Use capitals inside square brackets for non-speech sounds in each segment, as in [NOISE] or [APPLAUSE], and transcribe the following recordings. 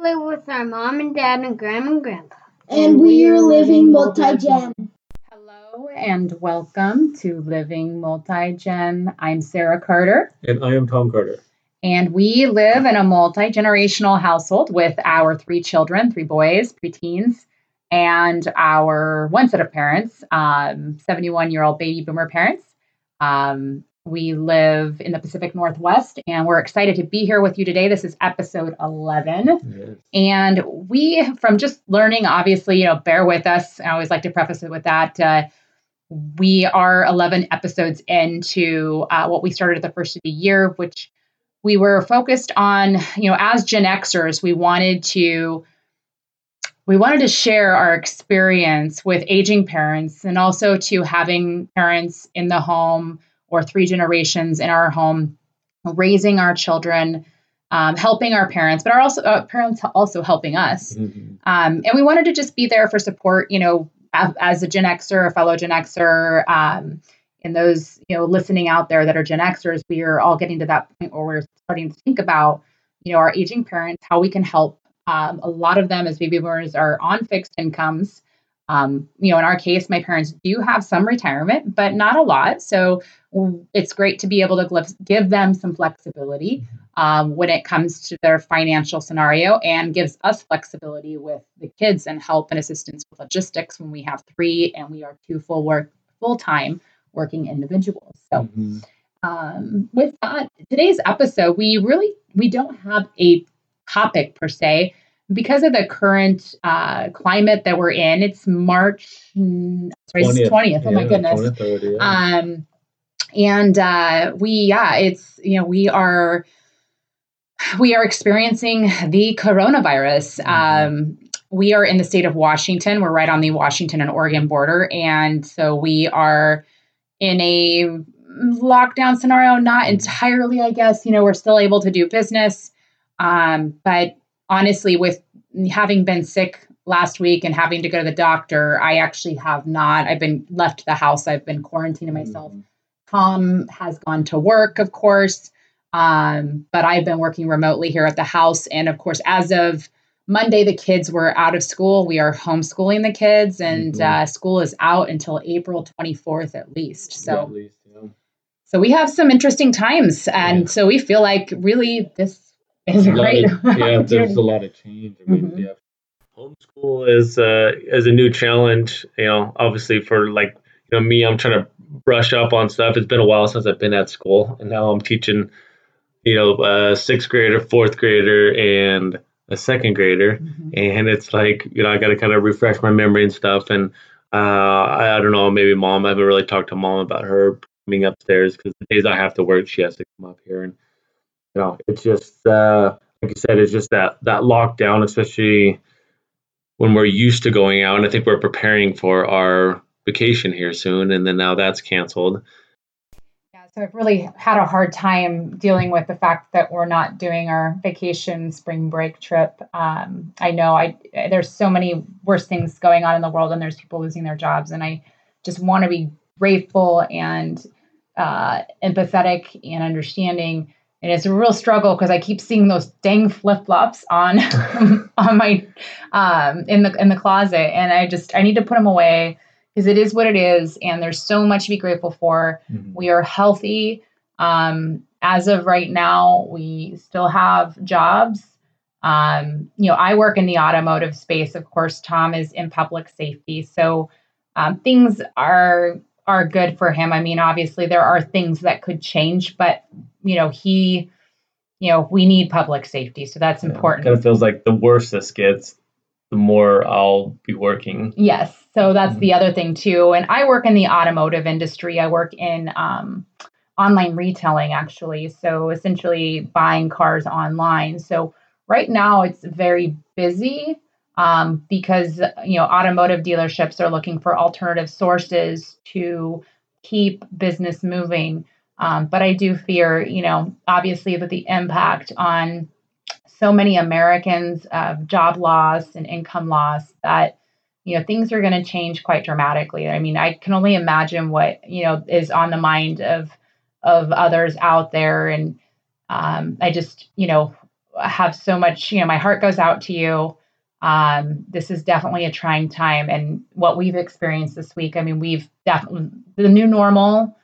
live with our mom and dad and grandma and grandpa. And we are living multi-gen. Hello and welcome to Living Multi-Gen. I'm Sarah Carter. And I am Tom Carter. And we live in a multi generational household with our three children, three boys, preteens, and our one set of parents, 71 um, year old baby boomer parents. Um, we live in the Pacific Northwest, and we're excited to be here with you today. This is episode 11. Yes. And we, from just learning, obviously, you know, bear with us. I always like to preface it with that. Uh, we are 11 episodes into uh, what we started at the first of the year, which we were focused on, you know, as Gen Xers, we wanted to we wanted to share our experience with aging parents and also to having parents in the home or three generations in our home raising our children um, helping our parents but our also uh, parents also helping us mm-hmm. um, and we wanted to just be there for support you know as, as a gen xer a fellow gen xer um, and those you know listening out there that are gen xers we are all getting to that point where we're starting to think about you know our aging parents how we can help um, a lot of them as baby boomers are on fixed incomes um, you know in our case my parents do have some retirement but not a lot so it's great to be able to give them some flexibility um, when it comes to their financial scenario and gives us flexibility with the kids and help and assistance with logistics when we have three and we are two full work full time working individuals. So, mm-hmm. um, with that, today's episode, we really we don't have a topic per se because of the current uh, climate that we're in. It's March mm, sorry, 20th. 20th. Oh yeah, my goodness. 20th yeah. Um, and uh, we, yeah, it's you know we are we are experiencing the coronavirus. Mm-hmm. Um, we are in the state of Washington. We're right on the Washington and Oregon border, and so we are in a lockdown scenario. Not entirely, I guess. You know, we're still able to do business, um, but honestly, with having been sick last week and having to go to the doctor, I actually have not. I've been left the house. I've been quarantining myself. Mm-hmm. Tom has gone to work, of course, um, but I've been working remotely here at the house. And of course, as of Monday, the kids were out of school. We are homeschooling the kids, and mm-hmm. uh, school is out until April 24th at least. So, yeah, at least, yeah. so we have some interesting times, and yeah. so we feel like really this is a great. Of, yeah, there's a lot [LAUGHS] of change. I mean, mm-hmm. yeah, homeschool is uh, is a new challenge. You know, obviously for like you know me, I'm trying to brush up on stuff. It's been a while since I've been at school, and now I'm teaching. You know, a sixth grader, fourth grader, and a second grader, mm-hmm. and it's like you know I got to kind of refresh my memory and stuff. And uh, I, I, don't know, maybe mom. I haven't really talked to mom about her coming upstairs because the days I have to work, she has to come up here, and know it's just uh, like you said, it's just that that lockdown, especially when we're used to going out, and I think we're preparing for our vacation here soon, and then now that's canceled. Yeah, so I've really had a hard time dealing with the fact that we're not doing our vacation spring break trip. Um, I know I there's so many worse things going on in the world, and there's people losing their jobs, and I just want to be grateful and uh, empathetic and understanding. And it's a real struggle because I keep seeing those dang flip flops on [LAUGHS] [LAUGHS] on my um, in the in the closet, and I just I need to put them away because it is what it is and there's so much to be grateful for. Mm-hmm. we are healthy. Um, as of right now we still have jobs. Um, you know i work in the automotive space. Of course tom is in public safety. So um, things are are good for him. I mean obviously there are things that could change but you know he you know we need public safety so that's yeah, important kind of feels like the worse this gets the more i'll be working yes so that's mm-hmm. the other thing too. And I work in the automotive industry. I work in um, online retailing actually. So essentially buying cars online. So right now it's very busy um, because you know automotive dealerships are looking for alternative sources to keep business moving. Um, but I do fear, you know, obviously that the impact on so many Americans of job loss and income loss that you know things are going to change quite dramatically i mean i can only imagine what you know is on the mind of of others out there and um, i just you know have so much, you know, my heart goes out to you. Um, this is definitely a trying time. And what we've experienced this week, I mean, we've definitely, the new normal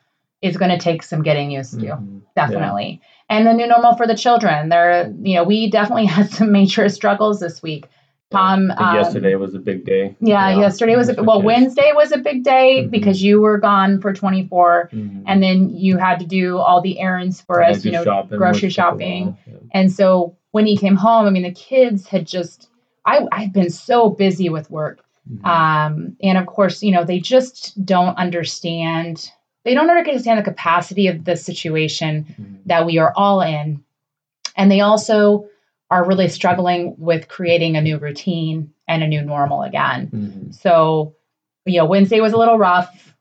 is going to take some getting used to, Mhm. definitely. And the new normal for the children, they're, you know, we definitely [LAUGHS] had some major struggles this week. Tom, um, yesterday was a big day. Yeah, yesterday was a, with well. Wednesday was a big day Mhm. because you were gone for 24 Mhm. and then you had to do all the errands for I us, you know, shopping, grocery went to the shopping. yeah. And so when he came home, I mean, the kids had just, I, I've been so busy with work. Mhm. Um, and of course, you know, they just don't understand, they don't understand the capacity of the situation Mhm. that we are all in. And they also are really struggling with creating a new routine and a new normal again. Mhm. So, you know, Wednesday was a little rough.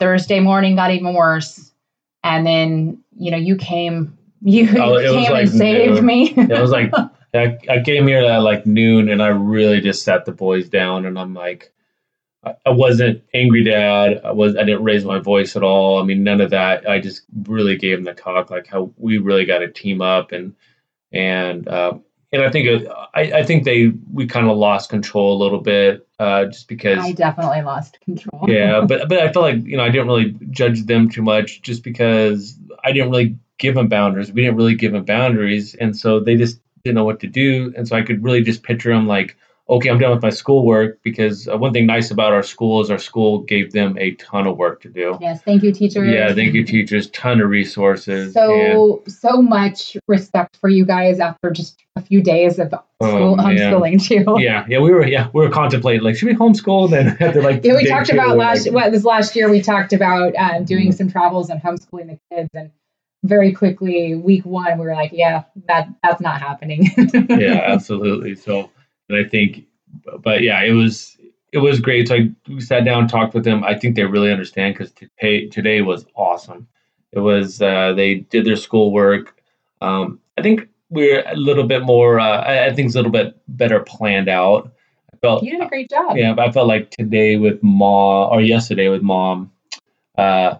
Thursday morning got even worse. And then, you know, you came, [LAUGHS] you, Oh, you came like and saved noon. me. it was like [LAUGHS] I, I came here at like noon and I really just sat the boys down and I'm like I, wasn't angry dad I was I didn't raise my voice at all I mean none of that I just really gave them the talk like how we really got to team up and and uh, and I think it, I, I think they we kind of lost control a little bit uh, just because I definitely lost control. yeah, [LAUGHS] but but I felt like you know I didn't really judge them too much just because I didn't really give them boundaries. We didn't really give them boundaries, and so they just didn't know what to do. And so I could really just picture them like, okay, I'm done with my schoolwork because uh, one thing nice about our school is our school gave them a ton of work to do. Yes, thank you, teachers. Yeah, thank you, teachers. Ton of resources. and, So so much respect for you guys after just a few days of school Oh, man. homeschooling too. [LAUGHS] yeah, yeah, we were yeah we were contemplating like should we homeschool? And then [LAUGHS] after like Yeah, we talked two, about last like, what was last year. We talked about uh, doing Mhm. some travels and homeschooling the kids, and very quickly, week one, we were like, "Yeah, that that's not happening." [LAUGHS] yeah, absolutely. So, and I think, but yeah, it was it was great. So I we sat down, talked with them. I think they really understand because today today was awesome. It was uh, they did their schoolwork. Um, I think we're a little bit more. Uh, I, I think it's a little bit better planned out. I felt you did a great job. yeah, but I felt like today with mom or yesterday with mom, uh,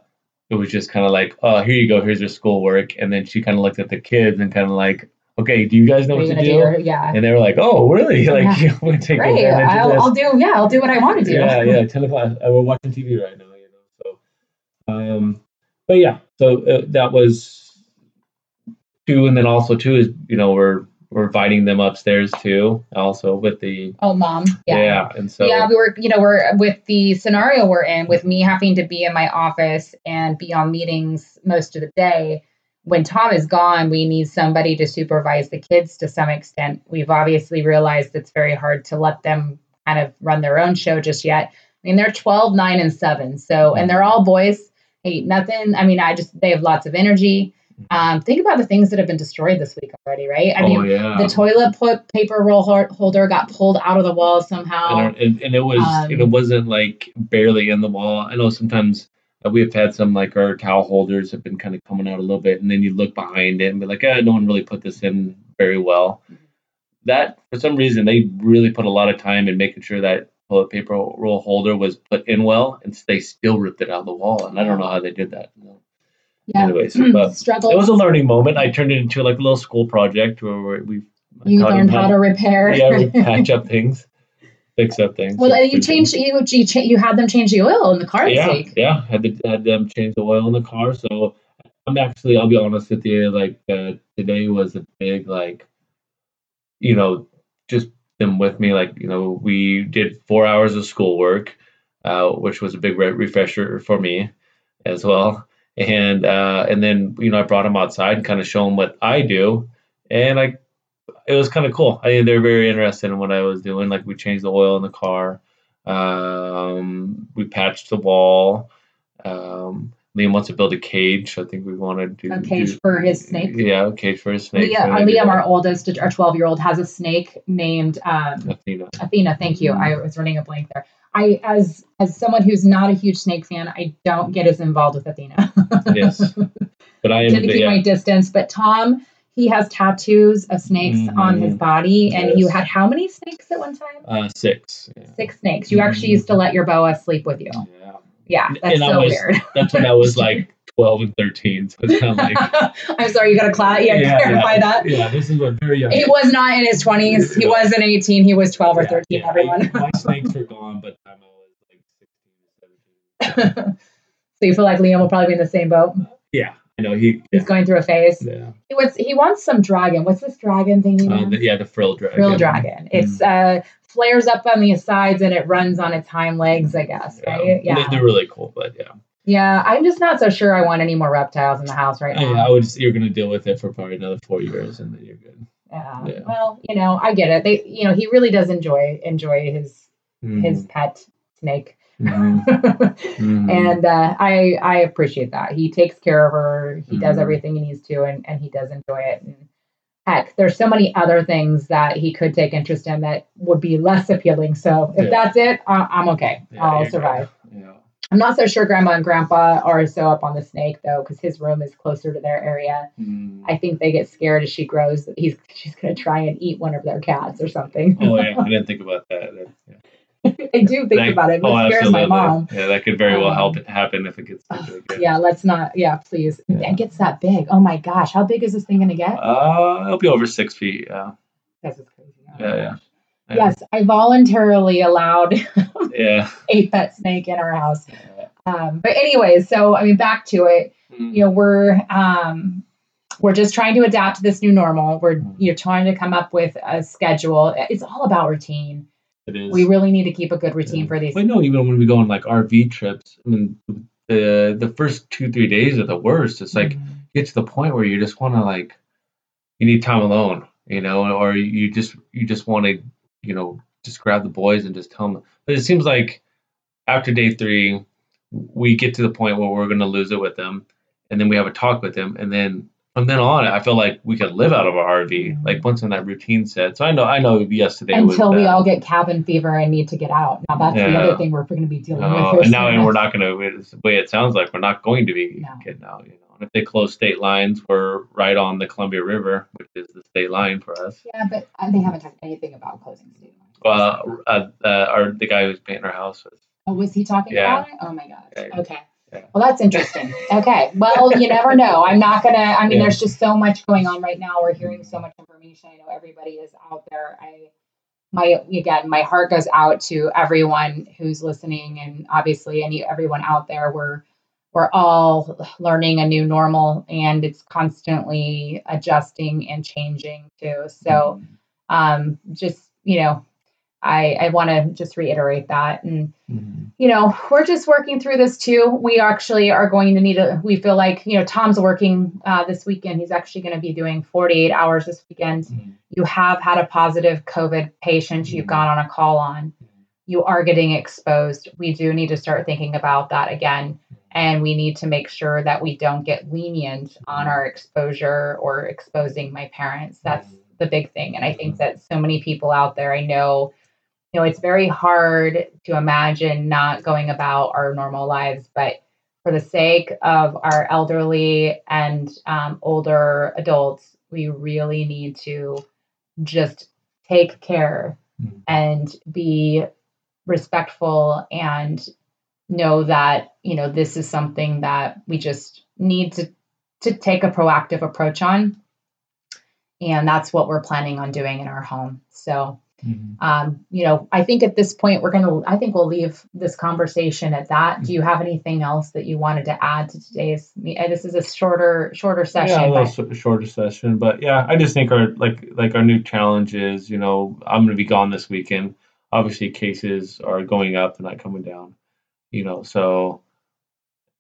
it was just kind of like, oh, here you go, here's your schoolwork, and then she kind of looked at the kids and kind of like, okay, do you guys know What what to do? do? yeah. And they were like, "Oh, really? [LAUGHS] Like, Yeah. [LAUGHS] gonna take Great. I'll, I'll do. Yeah, I'll do what I want to do. yeah, yeah. [LAUGHS] Ten o'clock. Uh, we're watching TV right now, you know. So, um, but yeah, so uh, that was two, and then also two is you know we're we're inviting them upstairs too, also with the Oh, mom. Yeah, yeah, and so yeah, we were, you know, we're with the scenario we're in, with me having to be in my office and be on meetings most of the day. When Tom is gone, we need somebody to supervise the kids to some extent. We've obviously realized it's very hard to let them kind of run their own show just yet. I mean, they're 12, 9, and 7. So, and they're all boys. Hey, nothing. I mean, I just, they have lots of energy. Um, think about the things that have been destroyed this week already, right? I oh mean, yeah, the toilet paper roll holder got pulled out of the wall somehow. and, and, and it was Um, and it wasn't like barely in the wall. I know sometimes we've had some like our towel holders have been kind of coming out a little bit, and then you look behind it and be like, eh, no one really put this in very well. That for some reason they really put a lot of time in making sure that toilet paper roll holder was put in well, and they still ripped it out of the wall, and I don't know how they did that. Yeah. Anyways, [CLEARS THROAT] but struggle. it was a learning moment. I turned it into like a little school project where we you learned how to repair. yeah [LAUGHS] patch up things, fix that thing. well, So you changed you you, cha- you had them change the oil in the car yeah, week. yeah. Had to, had them change the oil in the car. So I'm actually, I'll be honest with you, like uh, today was a big like, you know, just them with me. Like you know, we did four hours of schoolwork, uh, which was a big re- refresher for me as well. And uh, and then you know, I brought them outside and kind of show them what I do, and I. It was kind of cool. I think they're very interested in what I was doing. Like we changed the oil in the car, um, we patched the wall. Um, Liam wants to build a cage. I think we want to do A cage do- for his snake? Yeah, a cage for his snake. Liam, uh, Liam, our oldest, our 12 year old, has a snake named um, Athena. Athena. Thank you. Mhm. I was running a blank there. I, as as someone who's not a huge snake fan, I don't get as involved with Athena. Yes, [LAUGHS] but I am. To keep yeah, my distance. But Tom, he has tattoos of snakes on his Mhm. body, and you had how many snakes at one time? uh, six. Yeah. Six snakes. You actually Mhm. used to let your boa sleep with you. Yeah. Yeah, that's And so was- weird. That's when I was like [LAUGHS] 12 and 13. So it's kind of like. [LAUGHS] I'm sorry, you got to cla- yeah, clarify that. Yeah, this is a very young. He was not in his 20s. He wasn't 18. He was 12 or 13, yeah, everyone. I- my [LAUGHS] snakes are gone, but I'm always like 16 or 17. so you feel like Liam will probably be in the same boat? Yeah, I know. He. He's going through a phase. yeah. He was he wants some dragon. What's this dragon thing he Uh, wants? the, yeah, the frill dragon. Frill dragon. It's uh flares up on the sides and it runs on its hind legs, I guess, right? They- Yeah. They're really cool, but yeah. Yeah, I'm just not so sure I want any more reptiles in the house right now. yeah, I would. Just, you're gonna deal with it for probably another four years, and then you're good. Yeah. Yeah. Well, you know, I get it. They, you know, he really does enjoy enjoy his Mm, his pet snake, mhm, [LAUGHS] mhm. and uh, I I appreciate that. He takes care of her. He does Mhm. everything he needs to, and and he does enjoy it. And heck, there's so many other things that he could take interest in that would be less appealing. So if Yeah. that's it, I, I'm okay. Yeah, I'll survive. Yeah. I'm not so sure Grandma and Grandpa are so up on the snake though, because his room is closer to their area. Mm. I think they get scared as she grows. that He's she's gonna try and eat one of their cats or something. Oh yeah, [LAUGHS] I didn't think about that. That- yeah. [LAUGHS] I do think That- about it, but oh, it scares my mom. Yeah, that could very well Um, help it happen if it gets big. Yeah, let's not. Yeah, please. Yeah. It gets that big. Oh my gosh, how big is this thing gonna get? Uh, it'll be over six feet. Yeah. This is crazy. Oh Yeah, yeah. Yeah. Yes, I voluntarily allowed [LAUGHS] Yeah. a pet snake in our house. Um, but anyways, so I mean, back to it. Mm. you know we're um we're just trying to adapt to this new normal we're Mhm. you're trying to come up with a schedule it's all about routine It is. we really need to keep a good routine Yeah. for these But no, even when we go on like RV trips, I mean, the the first two three days are the worst. It's like Mhm. you get to the point where you just want to like, you need time alone, you know, or you just you just want to, you know, just grab the boys and just tell them. But it seems like after day three, we get to the point where we're gonna lose it with them, and then we have a talk with them, and then from then on, I feel like we could live out of our RV. Like once in that routine set. So I know I know yesterday until we all get cabin fever and need to get out now that's the other thing we're going to be dealing with No, here and now and we're [LAUGHS] not going to. The way it sounds like we're not going to be No. getting out. You know, and if they close state lines, we're right on the Columbia River, which is the state line for us. yeah but uh, they haven't talked anything about closing state lines. Uh, uh, uh, our the guy who's painting our house was. oh was he talking Yeah. about it oh my gosh Yeah. okay Yeah. Well that's interesting. Okay. Well you never know. I'm not gonna i mean Yeah. there's just so much going on right now. We're hearing so much information. I know everybody is out there. I my again my heart goes out to everyone who's listening and obviously any everyone out there. We're we're all learning a new normal and it's constantly adjusting and changing too. So um just you know i i want to just reiterate that and Mhm. you know, we're just working through this too. We actually are going to need a, we feel like, you know, Tom's working uh, this weekend. He's actually going to be doing 48 hours this weekend. Mhm. You have had a positive COVID patient you've Mhm. gone on a call on. You are getting exposed. We do need to start thinking about that again. And we need to make sure that we don't get lenient on our exposure or exposing my parents. That's the big thing. And I think that so many people out there, I know, you know, it's very hard to imagine not going about our normal lives, but for the sake of our elderly and um, older adults, we really need to just take care Mhm. and be respectful and know that you know this is something that we just need to to take a proactive approach on and that's what we're planning on doing in our home so Mhm. um, you know, I think at this point we're gonna. I think we'll leave this conversation at that. Do you have anything else that you wanted to add to today's? uh, This is a shorter, shorter session. Yeah, a little but- shorter session, but yeah, I just think our like like our new challenge is, you know, I'm going to be gone this weekend. Obviously, cases are going up; they're not coming down. You know, so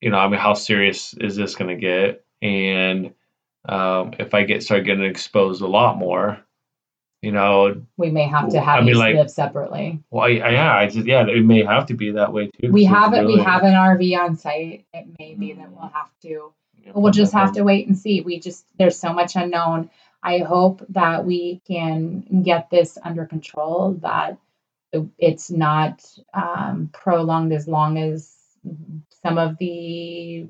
you know, I mean, how serious is this going to get? And um, if I get start getting exposed a lot more, you know, we may have to have I mean, like- live separately. well, I, I, yeah, I just yeah, it may have to be that way too. We have it. We have an RV on site. It may be that we'll have to. know, We'll just have to wait and see. We just there's so much unknown. I hope that we can get this under control. That it's not um, prolonged as long as some of the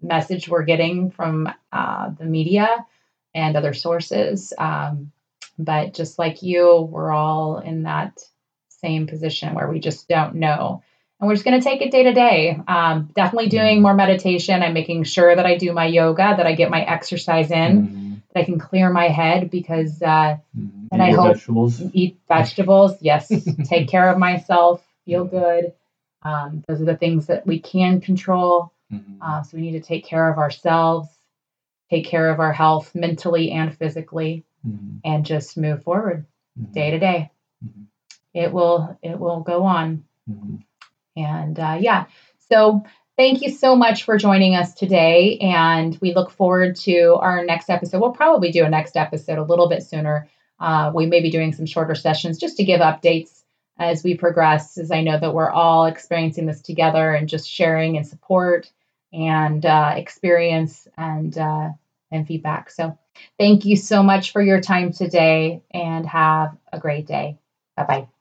message we're getting from uh, the media and other sources. Um, but just like you, we're all in that same position where we just don't know. and we're just going to take it day to day. Um, definitely doing more meditation. I'm making sure that I do my yoga, that I get my exercise in, Mhm. that I can clear my head because uh, Mhm. And Eat I hope- vegetables. eat vegetables. [LAUGHS] Yes, take care of myself, feel good. Um, those are the things that we can control. Mhm. Uh, so we need to take care of ourselves, take care of our health mentally and physically, Mhm. and just move forward Mhm. day to day. Mhm. It will it will go on. Mhm. And uh, yeah, so thank you so much for joining us today. And we look forward to our next episode. We'll probably do a next episode a little bit sooner. Uh, we may be doing some shorter sessions just to give updates as we progress, as I know that we're all experiencing this together and just sharing and support and uh, experience and uh, and feedback. So thank you so much for your time today and have a great day. Bye bye.